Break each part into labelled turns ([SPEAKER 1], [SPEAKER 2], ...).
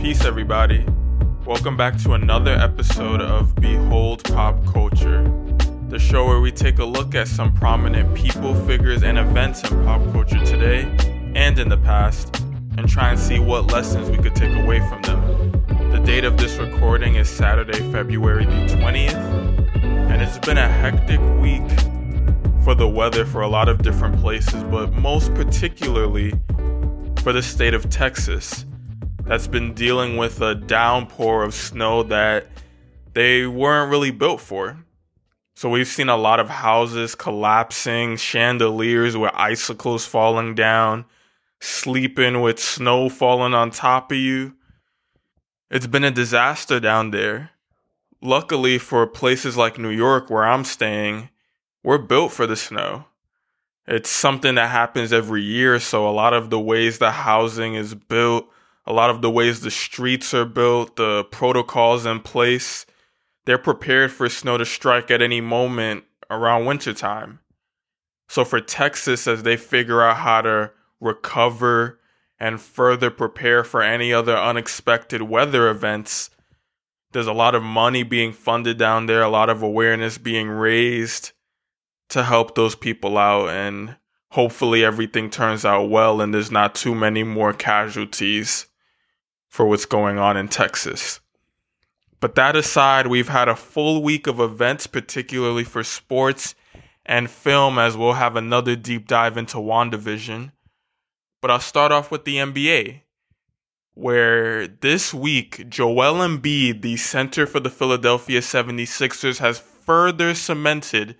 [SPEAKER 1] Peace, everybody. Welcome back to another episode of Behold Pop Culture, the show where we take a look at some prominent people, figures, and events in pop culture today and in the past, and try and see what lessons we could take away from them. The date of this recording is Saturday, February the 20th, and it's been a hectic week for the weather for a lot of different places, but most particularly for the state of Texas that's been dealing with a downpour of snow that they weren't really built for. So we've seen a lot of houses collapsing, chandeliers with icicles falling down, sleeping with snow falling on top of you. It's been a disaster down there. Luckily for places like New York where I'm staying, we're built for the snow. It's something that happens every year, so a lot of the ways the housing is built, a lot of the ways the streets are built, the protocols in place, they're prepared for snow to strike at any moment around wintertime. So for Texas, as they figure out how to recover and further prepare for any other unexpected weather events, there's a lot of money being funded down there, a lot of awareness being raised to help those people out and hopefully everything turns out well and there's not too many more casualties for what's going on in Texas. But that aside, we've had a full week of events, particularly for sports and film, as we'll have another deep dive into WandaVision. But I'll start off with the NBA, where this week, Joel Embiid, the center for the Philadelphia 76ers, has further cemented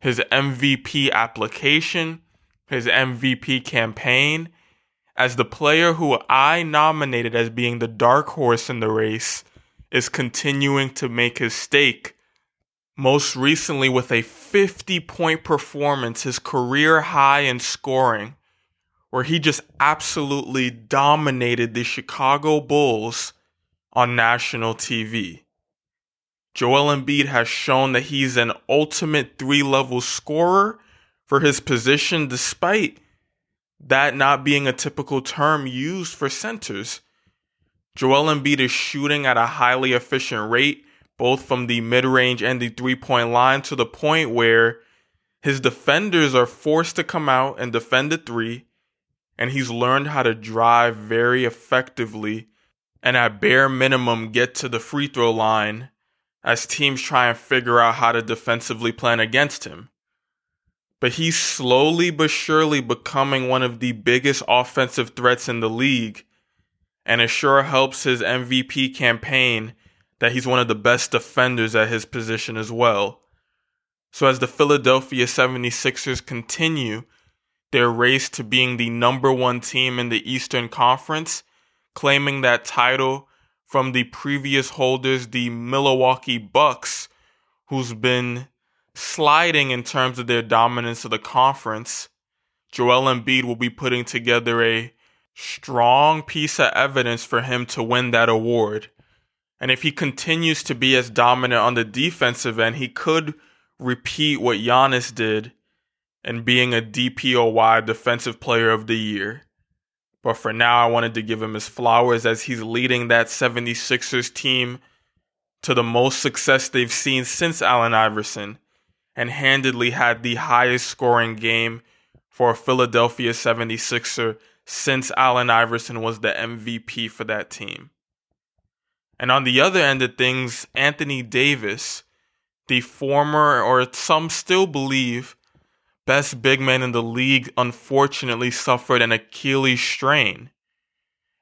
[SPEAKER 1] his MVP application, his MVP campaign, as the player who I nominated as being the dark horse in the race is continuing to make his stake. Most recently, with a 50 point performance, his career high in scoring, where he just absolutely dominated the Chicago Bulls on national TV. Joel Embiid has shown that he's an ultimate three level scorer for his position, despite that not being a typical term used for centers. Joel Embiid is shooting at a highly efficient rate, both from the mid range and the three point line, to the point where his defenders are forced to come out and defend the three, and he's learned how to drive very effectively and at bare minimum get to the free throw line as teams try and figure out how to defensively plan against him but he's slowly but surely becoming one of the biggest offensive threats in the league. And it sure helps his MVP campaign that he's one of the best defenders at his position as well. So as the Philadelphia 76ers continue their race to being the number one team in the Eastern Conference, claiming that title from the previous holders, the Milwaukee Bucks, who's been sliding in terms of their dominance of the conference, Joel Embiid will be putting together a strong piece of evidence for him to win that award. And if he continues to be as dominant on the defensive end, he could repeat what Giannis did and being a DPOY Defensive Player of the Year. But for now, I wanted to give him his flowers as he's leading that 76ers team to the most success they've seen since Allen Iverson and handedly had the highest scoring game for a Philadelphia 76er since Allen Iverson was the MVP for that team. And on the other end of things, Anthony Davis, the former, or some still believe, best big man in the league, unfortunately suffered an Achilles strain.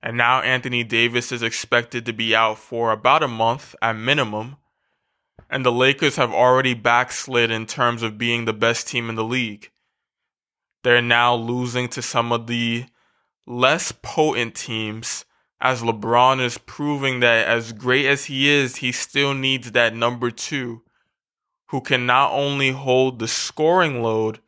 [SPEAKER 1] And now Anthony Davis is expected to be out for about a month at minimum and the Lakers have already backslid in terms of being the best team in the league. They're now losing to some of the less potent teams as LeBron is proving that as great as he is, he still needs that number two who can not only hold the scoring load,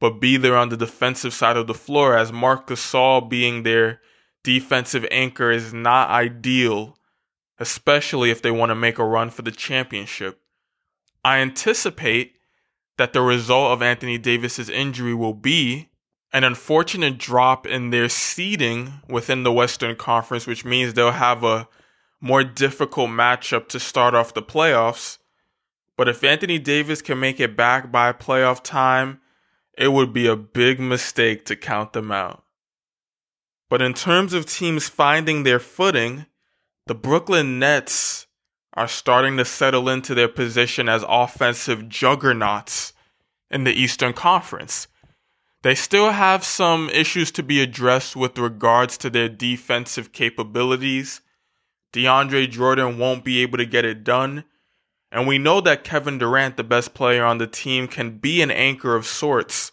[SPEAKER 1] but be there on the defensive side of the floor as Marc Gasol being their defensive anchor is not ideal especially if they want to make a run for the championship. I anticipate that the result of Anthony Davis's injury will be, an unfortunate drop in their seeding within the Western Conference, which means they'll have a more difficult matchup to start off the playoffs. But if Anthony Davis can make it back by playoff time, it would be a big mistake to count them out. But in terms of teams finding their footing, the Brooklyn Nets are starting to settle into their position as offensive juggernauts in the Eastern Conference. They still have some issues to be addressed with regards to their defensive capabilities. DeAndre Jordan won't be able to get it done. And we know that Kevin Durant, the best player on the team, can be an anchor of sorts.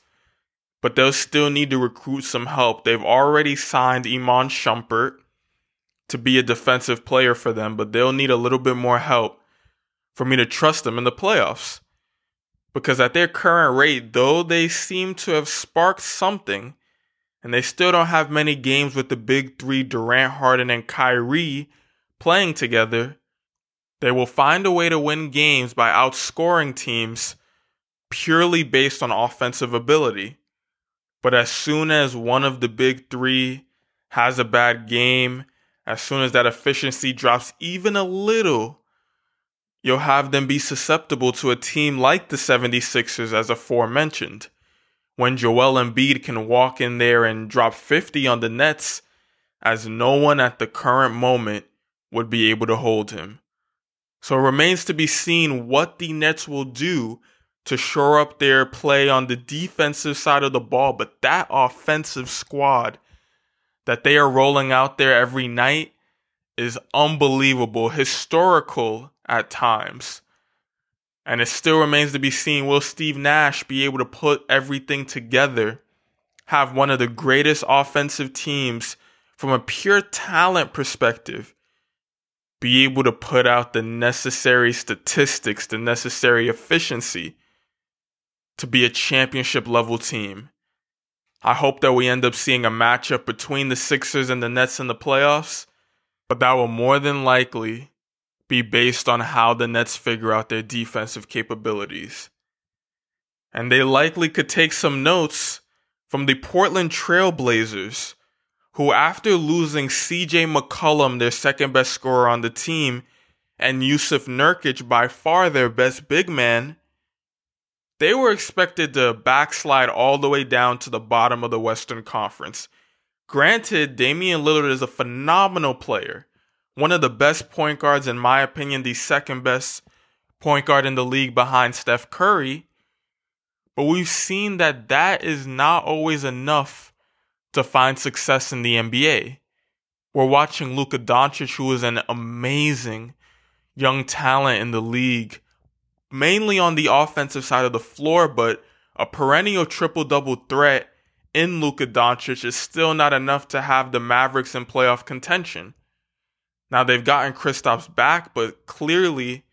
[SPEAKER 1] But they'll still need to recruit some help. They've already signed Iman Shumpert to be a defensive player for them, but they'll need a little bit more help for me to trust them in the playoffs because at their current rate, though they seem to have sparked something, and they still don't have many games with the big three Durant, Harden, and Kyrie playing together, they will find a way to win games by outscoring teams purely based on offensive ability. But as soon as one of the big three has a bad game, as soon as that efficiency drops even a little, you'll have them be susceptible to a team like the 76ers, as aforementioned. When Joel Embiid can walk in there and drop 50 on the Nets, as no one at the current moment would be able to hold him. So it remains to be seen what the Nets will do to shore up their play on the defensive side of the ball, but that offensive squad that they are rolling out there every night is unbelievable, historical at times. And it still remains to be seen will Steve Nash be able to put everything together, have one of the greatest offensive teams from a pure talent perspective, be able to put out the necessary statistics, the necessary efficiency to be a championship level team. I hope that we end up seeing a matchup between the Sixers and the Nets in the playoffs, but that will more than likely be based on how the Nets figure out their defensive capabilities. And they likely could take some notes from the Portland Trailblazers, who, after losing CJ McCollum, their second best scorer on the team, and Yusuf Nurkic, by far their best big man, they were expected to backslide all the way down to the bottom of the Western Conference. Granted, Damian Lillard is a phenomenal player, one of the best point guards, in my opinion, the second best point guard in the league behind Steph Curry. But we've seen that that is not always enough to find success in the NBA. We're watching Luka Doncic, who is an amazing young talent in the league, mainly on the offensive side of the floor, but a perennial triple double threat in Luka Doncic is still not enough to have the Mavericks in playoff contention. Now they've gotten Kristaps back, but clearly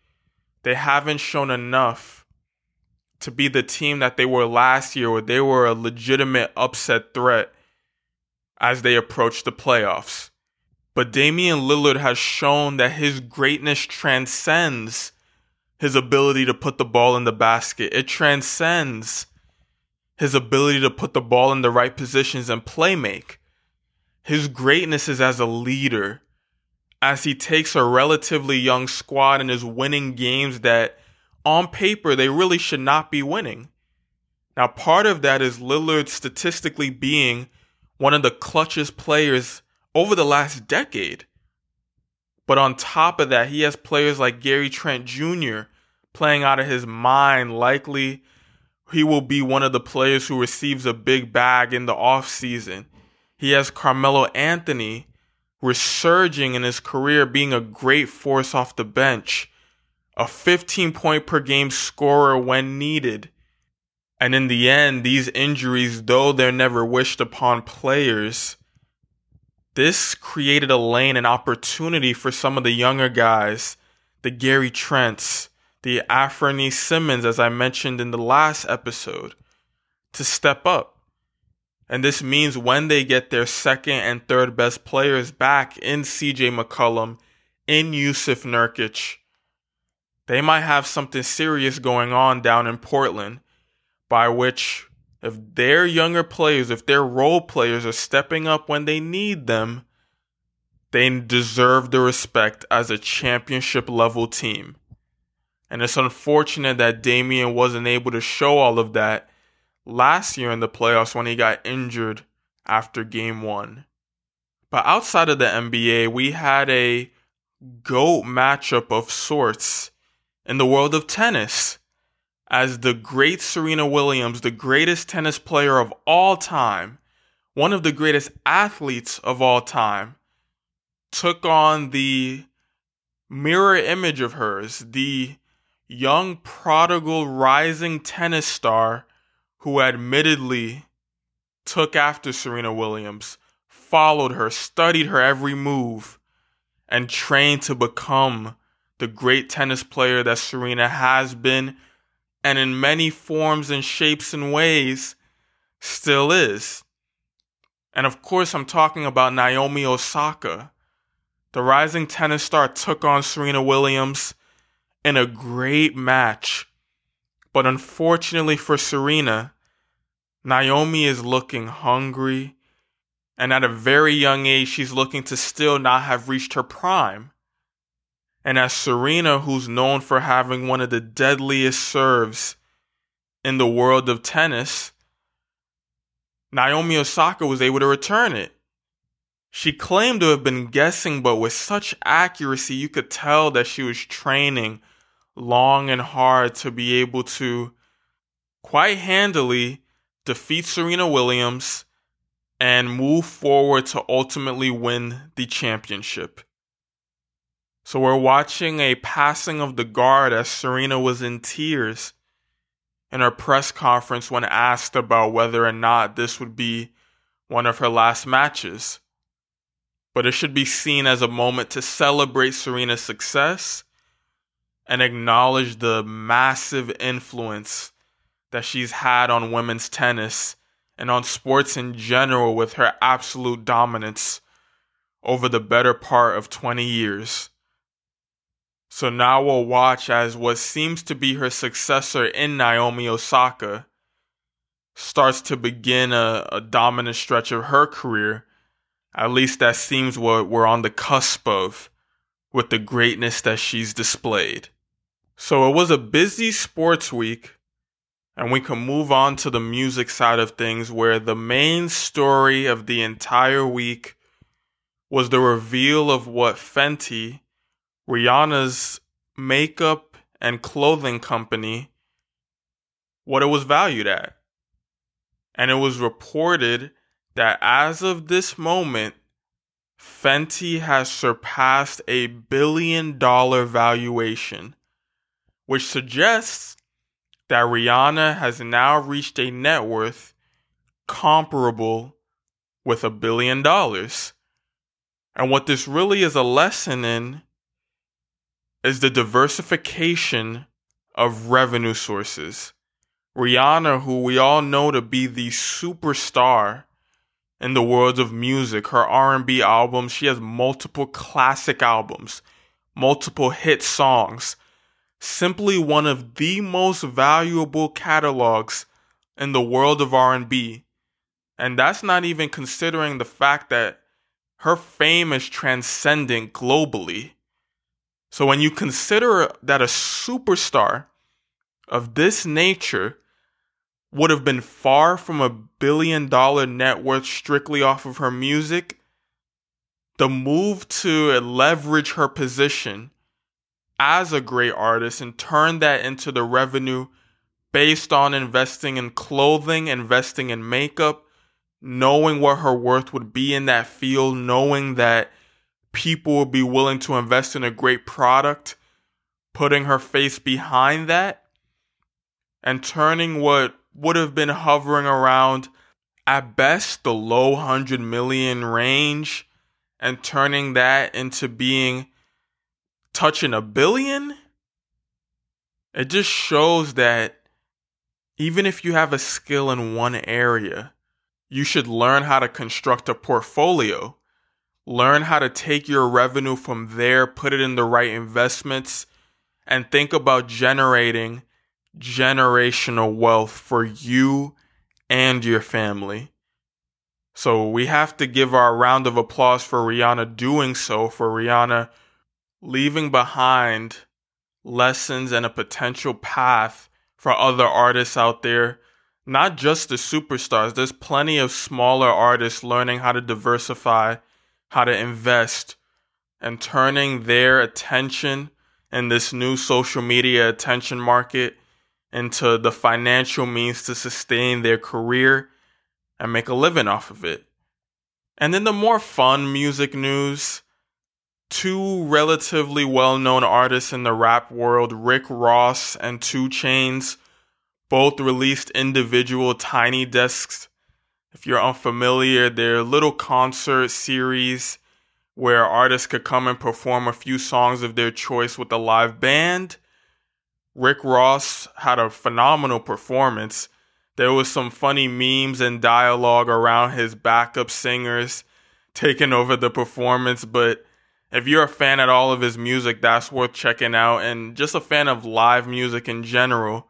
[SPEAKER 1] they haven't shown enough to be the team that they were last year, where they were a legitimate upset threat as they approach the playoffs. But Damian Lillard has shown that his greatness transcends his ability to put the ball in the basket. It transcends his ability to put the ball in the right positions and play make. His greatness is as a leader as he takes a relatively young squad and is winning games that on paper they really should not be winning. Now, part of that is Lillard statistically being one of the clutchest players over the last decade. But on top of that, he has players like Gary Trent Jr. playing out of his mind. Likely, he will be one of the players who receives a big bag in the offseason. He has Carmelo Anthony resurging in his career, being a great force off the bench, a 15 point per game scorer when needed. And in the end, these injuries, though they're never wished upon players, this created a lane, an opportunity for some of the younger guys, the Gary Trents, the Anfernee Simons, as I mentioned in the last episode, to step up. And this means when they get their second and third best players back in CJ McCollum, in Yusuf Nurkic, they might have something serious going on down in Portland, by which if their younger players, if their role players are stepping up when they need them, they deserve the respect as a championship level team. And it's unfortunate that Damian wasn't able to show all of that last year in the playoffs when he got injured after game one. But outside of the NBA, we had a GOAT matchup of sorts in the world of tennis. As the great Serena Williams, the greatest tennis player of all time, one of the greatest athletes of all time, took on the mirror image of hers, the young prodigal rising tennis star who admittedly took after Serena Williams, followed her, studied her every move, and trained to become the great tennis player that Serena has been and in many forms and shapes and ways still is. And of course, I'm talking about Naomi Osaka. The rising tennis star took on Serena Williams in a great match. But unfortunately for Serena, Naomi is looking hungry. And at a very young age, she's looking to still not have reached her prime. And as Serena, who's known for having one of the deadliest serves in the world of tennis, Naomi Osaka was able to return it. She claimed to have been guessing, but with such accuracy, you could tell that she was training long and hard to be able to quite handily defeat Serena Williams and move forward to ultimately win the championship. So we're watching a passing of the guard as Serena was in tears in her press conference when asked about whether or not this would be one of her last matches. But it should be seen as a moment to celebrate Serena's success and acknowledge the massive influence that she's had on women's tennis and on sports in general with her absolute dominance over the better part of 20 years. So now we'll watch as what seems to be her successor in Naomi Osaka starts to begin a, a dominant stretch of her career. At least that seems what we're on the cusp of with the greatness that she's displayed. So it was a busy sports week, and we can move on to the music side of things where the main story of the entire week was the reveal of what Fenty Rihanna's makeup and clothing company what it was valued at. And it was reported that as of this moment, Fenty has surpassed a billion dollar valuation, which suggests that Rihanna has now reached a net worth comparable with a billion dollars. And what this really is a lesson in is the diversification of revenue sources. Rihanna, who we all know to be the superstar in the world of music, her R&B albums, she has multiple classic albums, multiple hit songs, simply one of the most valuable catalogs in the world of R&B. And that's not even considering the fact that her fame is transcendent globally. So when you consider that a superstar of this nature would have been far from a billion dollar net worth strictly off of her music, the move to leverage her position as a great artist and turn that into the revenue based on investing in clothing, investing in makeup, knowing what her worth would be in that field, knowing that people will be willing to invest in a great product, putting her face behind that, and turning what would have been hovering around at best the low 100 million range and turning that into being touching a billion. It just shows that even if you have a skill in one area, you should learn how to construct a portfolio learn how to take your revenue from there, put it in the right investments, and think about generating generational wealth for you and your family. So we have to give our round of applause for Rihanna doing so, for Rihanna leaving behind lessons and a potential path for other artists out there, not just the superstars. There's plenty of smaller artists learning how to diversify, how to invest, and turning their attention in this new social media attention market into the financial means to sustain their career and make a living off of it. And then the more fun music news, two relatively well known artists in the rap world, Rick Ross and 2 Chainz, both released individual Tiny Desks. If you're unfamiliar, they're little concert series where artists could come and perform a few songs of their choice with a live band. Rick Ross had a phenomenal performance there was some funny memes and dialogue around his backup singers taking over the performance, but if you're a fan at all of his music, that's worth checking out. And just a fan of live music in general,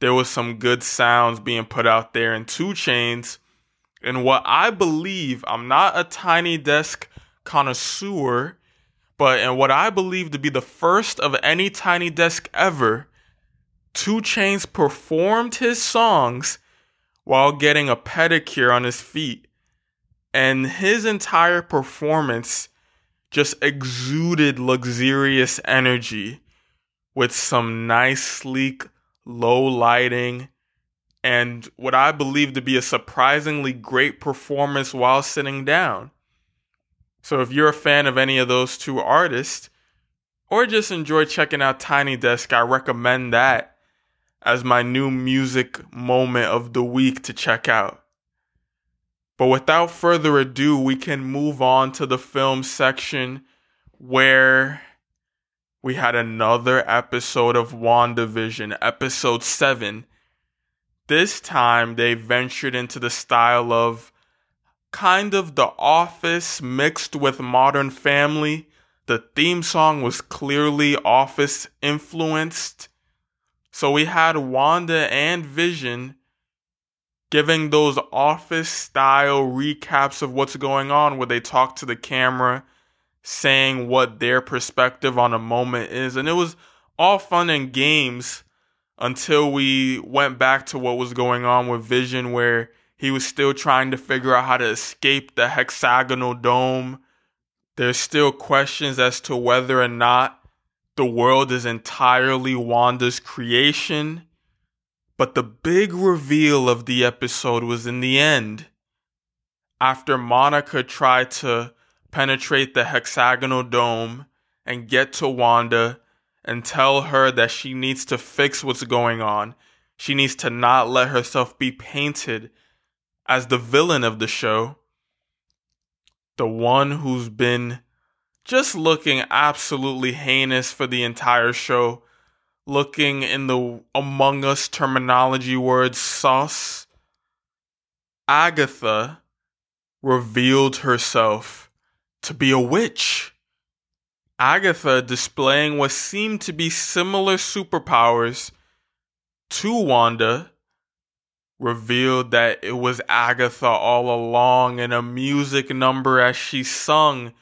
[SPEAKER 1] there was some good sounds being put out there in 2 Chainz. And what I believe, I'm not a tiny desk connoisseur, but in what I believe to be the first of any tiny desk ever, 2 Chainz performed his songs while getting a pedicure on his feet. And his entire performance just exuded luxurious energy with some nice, sleek, low lighting, and what I believe to be a surprisingly great performance while sitting down. So if you're a fan of any of those two artists, or just enjoy checking out Tiny Desk, I recommend that as my new music moment of the week to check out. But without further ado, we can move on to the film section where we had another episode of WandaVision, episode 7. This time they ventured into the style of kind of The Office mixed with Modern Family. The theme song was clearly Office influenced. So we had Wanda and Vision giving those office style recaps of what's going on where they talk to the camera saying what their perspective on a moment is and it was all fun and games until we went back to what was going on with Vision where he was still trying to figure out how to escape the hexagonal dome. There's still questions as to whether or not the world is entirely Wanda's creation. But the big reveal of the episode was in the end. After Monica tried to penetrate the hexagonal dome and get to Wanda and tell her that she needs to fix what's going on. She needs to not let herself be painted as the villain of the show. The one who's been just looking absolutely heinous for the entire show. Looking in the Among Us terminology word sauce. Agatha revealed herself to be a witch. Agatha displaying what seemed to be similar superpowers to Wanda revealed that it was Agatha all along in a music number as she sung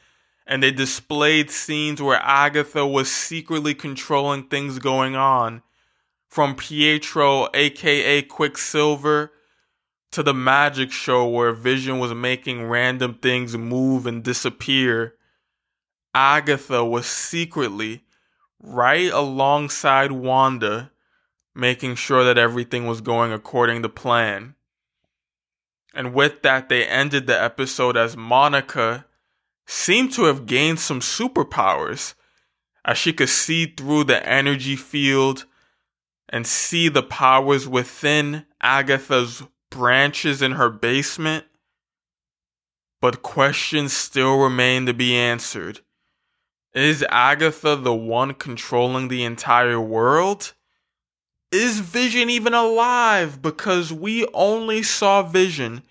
[SPEAKER 1] and they displayed scenes where Agatha was secretly controlling things going on. From Pietro, aka Quicksilver, to the magic show where Vision was making random things move and disappear. Agatha was secretly right alongside Wanda, making sure that everything was going according to plan. And with that, they ended the episode as Monica seemed to have gained some superpowers as she could see through the energy field and see the powers within Agatha's branches in her basement. But questions still remain to be answered. Is Agatha the one controlling the entire world? Is Vision even alive? Because we only saw Vision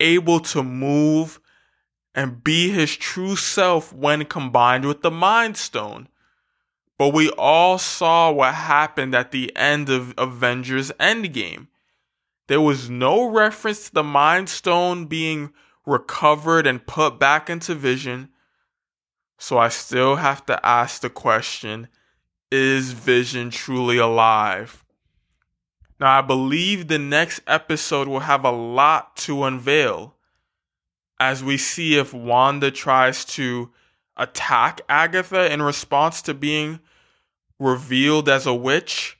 [SPEAKER 1] able to move and be his true self when combined with the Mind Stone. But we all saw what happened at the end of Avengers Endgame. there was no reference to the Mind Stone being recovered and put back into Vision. So I still have to ask the question is Vision truly alive? Now, I believe the next episode will have a lot to unveil as we see if Wanda tries to attack Agatha in response to being revealed as a witch.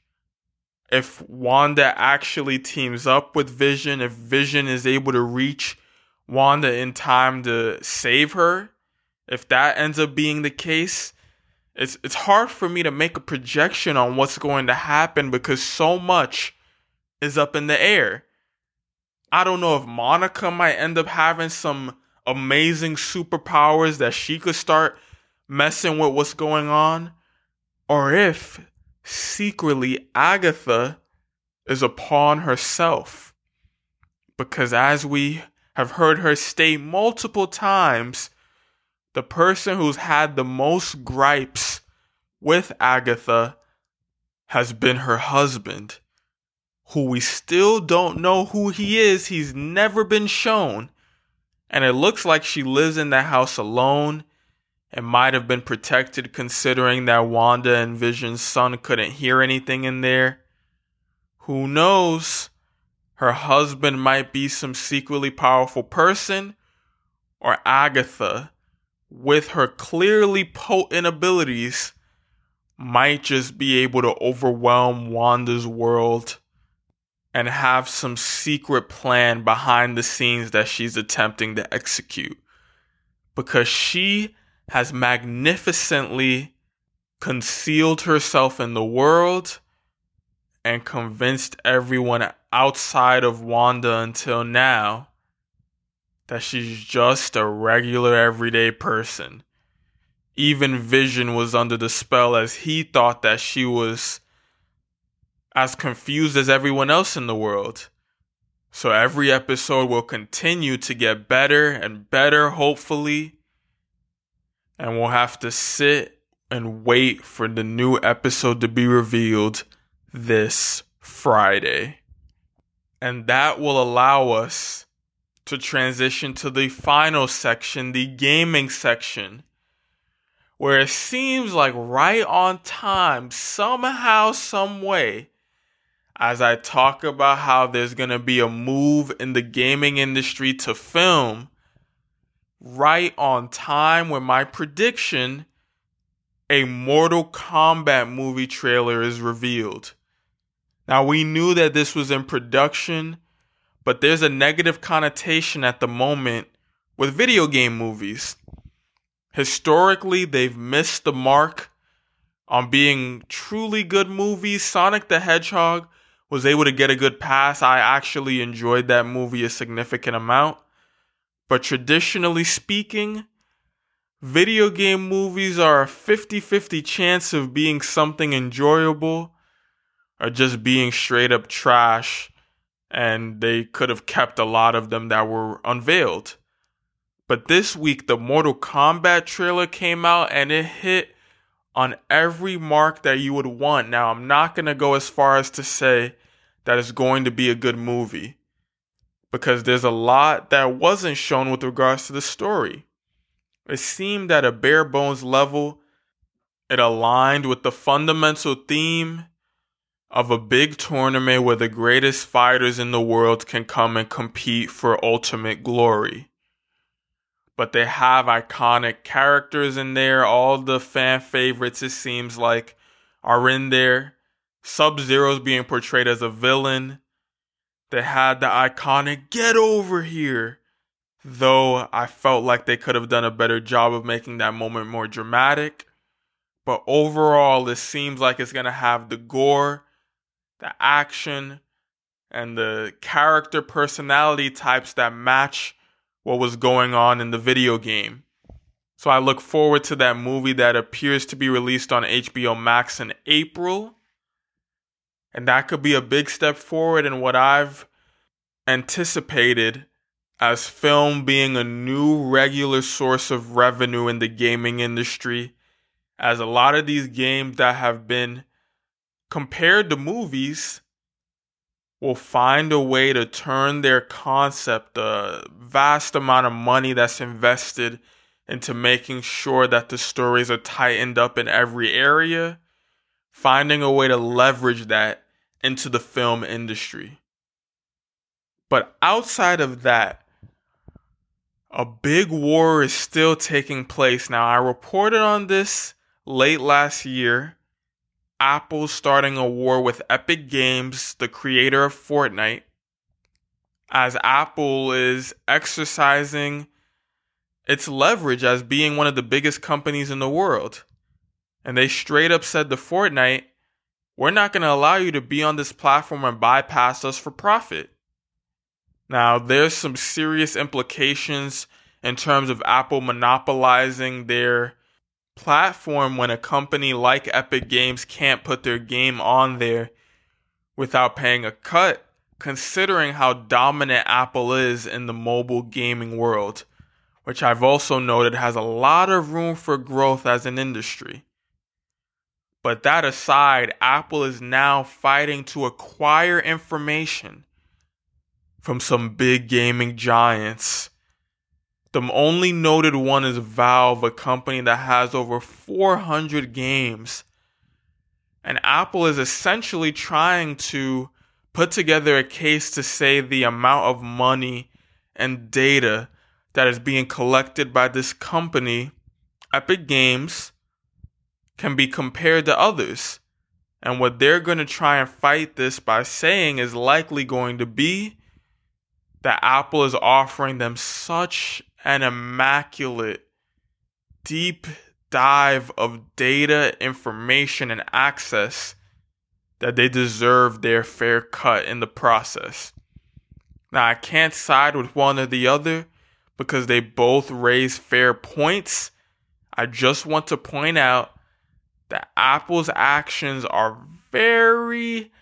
[SPEAKER 1] If Wanda actually teams up with Vision, if Vision is able to reach Wanda in time to save her, if that ends up being the case, it's it's hard for me to make a projection on what's going to happen because so much is up in the air. I don't know if Monica might end up having some amazing superpowers that she could start messing with what's going on, or if secretly Agatha is a pawn herself. Because as we have heard her state multiple times, the person who's had the most gripes with Agatha has been her husband who we still don't know who he is. He's never been shown. And it looks like she lives in that house alone and might have been protected considering that Wanda and Vision's son couldn't hear anything in there. Who knows? Her husband might be some secretly powerful person, or Agatha, with her clearly potent abilities, might just be able to overwhelm Wanda's world and have some secret plan behind the scenes that she's attempting to execute. Because she has magnificently concealed herself in the world and convinced everyone outside of Wanda until now that she's just a regular everyday person. Even Vision was under the spell as he thought that she was as confused as everyone else in the world. So every episode will continue to get better and better, hopefully. And we'll have to sit and wait for the new episode to be revealed this Friday. And that will allow us to transition to the final section, the gaming section, where it seems like right on time, somehow, some way, as I talk about how there's going to be a move in the gaming industry to film right on time with my prediction a Mortal Kombat movie trailer is revealed. Now, we knew that this was in production, but there's a negative connotation at the moment with video game movies. Historically, they've missed the mark on being truly good movies. Sonic the Hedgehog was able to get a good pass. I actually enjoyed that movie a significant amount. But traditionally speaking, video game movies are a 50 50 chance of being something enjoyable or just being straight up trash. And they could have kept a lot of them that were unveiled. But this week, the Mortal Kombat trailer came out and it hit on every mark that you would want. Now, I'm not going to go as far as to say that it's going to be a good movie because there's a lot that wasn't shown with regards to the story. It seemed at a bare bones level, it aligned with the fundamental theme of a big tournament where the greatest fighters in the world can come and compete for ultimate glory but they have iconic characters in there. All the fan favorites, it seems like, are in there. Sub Zero's being portrayed as a villain. They had the iconic get over here. Though I felt like they could have done a better job of making that moment more dramatic. But overall, it seems like it's going to have the gore, the action, and the character personality types that match what was going on in the video game. So I look forward to that movie that appears to be released on HBO Max in April. And that could be a big step forward in what I've anticipated as film being a new regular source of revenue in the gaming industry. As a lot of these games that have been compared to movies will find a way to turn their concept, the vast amount of money that's invested into making sure that the stories are tightened up in every area, finding a way to leverage that into the film industry. But outside of that, a big war is still taking place. Now, I reported on this late last year. Apple starting a war with Epic Games, the creator of Fortnite, as Apple is exercising its leverage as being one of the biggest companies in the world. And they straight up said to Fortnite, we're not going to allow you to be on this platform and bypass us for profit. Now, there's some serious implications in terms of Apple monopolizing their platform when a company like Epic Games can't put their game on there without paying a cut, considering how dominant Apple is in the mobile gaming world, which I've also noted has a lot of room for growth as an industry. But that aside, Apple is now fighting to acquire information from some big gaming giants. The only noted one is Valve, a company that has over 400 games. And Apple is essentially trying to put together a case to say the amount of money and data that is being collected by this company, Epic Games, can be compared to others. And what they're going to try and fight this by saying is likely going to be that Apple is offering them such an immaculate, deep dive of data, information, and access that they deserve their fair cut in the process. Now, I can't side with one or the other because they both raise fair points. I just want to point out that Apple's actions are very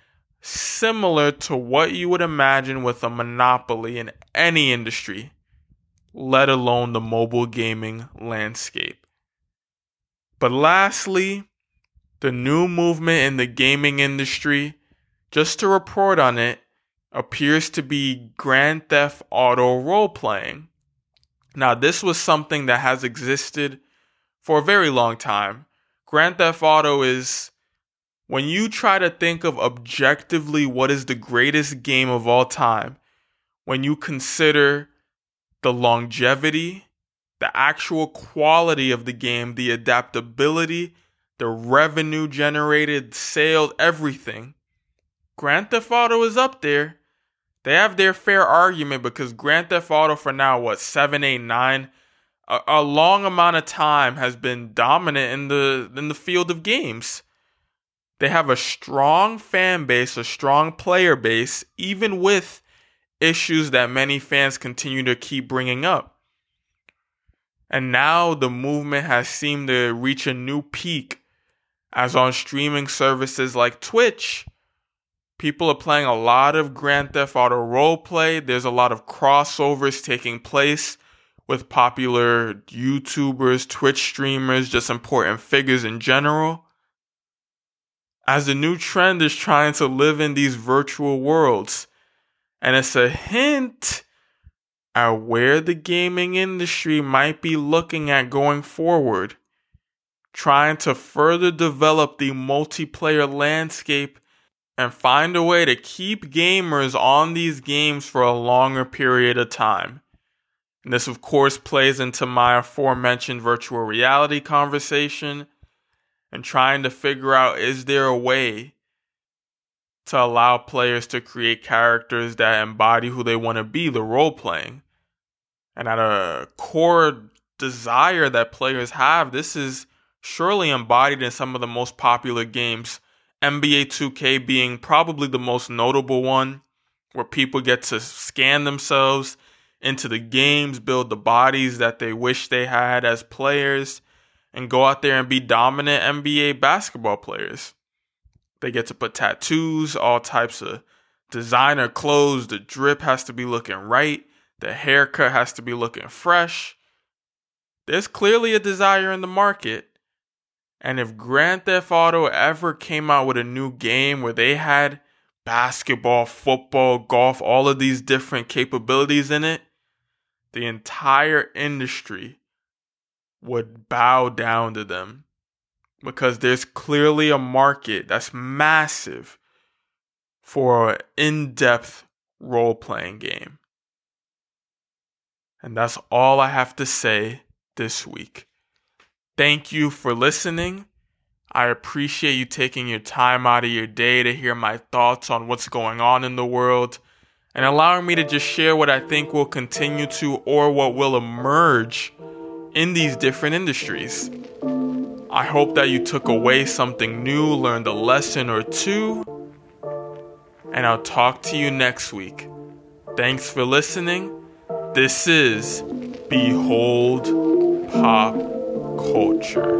[SPEAKER 1] similar to what you would imagine with a monopoly in any industry, let alone the mobile gaming landscape. But lastly, the new movement in the gaming industry, just to report on it, appears to be Grand Theft Auto role playing. Now, this was something that has existed for a very long time. Grand Theft Auto is when you try to think of objectively what is the greatest game of all time, when you consider the longevity, the actual quality of the game, the adaptability, the revenue generated, sales, everything, Grand Theft Auto is up there. They have their fair argument because Grand Theft Auto for now, what, 7, 8, 9, a, a long amount of time has been dominant in the in the field of games. They have a strong fan base, a strong player base, even with issues that many fans continue to keep bringing up. And now the movement has seemed to reach a new peak as on streaming services like Twitch, people are playing a lot of Grand Theft Auto roleplay. There's a lot of crossovers taking place with popular YouTubers, Twitch streamers, just important figures in general as the new trend is trying to live in these virtual worlds. And it's a hint at where the gaming industry might be looking at going forward, trying to further develop the multiplayer landscape and find a way to keep gamers on these games for a longer period of time. And this, of course, plays into my aforementioned virtual reality conversation and trying to figure out is there a way to allow players to create characters that embody who they want to be, the role playing. And at a core desire that players have, this is surely embodied in some of the most popular games. NBA 2K being probably the most notable one, where people get to scan themselves into the games, build the bodies that they wish they had as players, and go out there and be dominant NBA basketball players. They get to put tattoos, all types of designer clothes. The drip has to be looking right. The haircut has to be looking fresh. There's clearly a desire in the market. And if Grand Theft Auto ever came out with a new game where they had basketball, football, golf, all of these different capabilities in it, the entire industry would bow down to them because there's clearly a market that's massive for an in depth role playing game. And that's all I have to say this week. Thank you for listening. I appreciate you taking your time out of your day to hear my thoughts on what's going on in the world and allowing me to just share what I think will continue to or what will emerge in these different industries. I hope that you took away something new, learned a lesson or two, and I'll talk to you next week. Thanks for listening. This is Behold Pop Culture.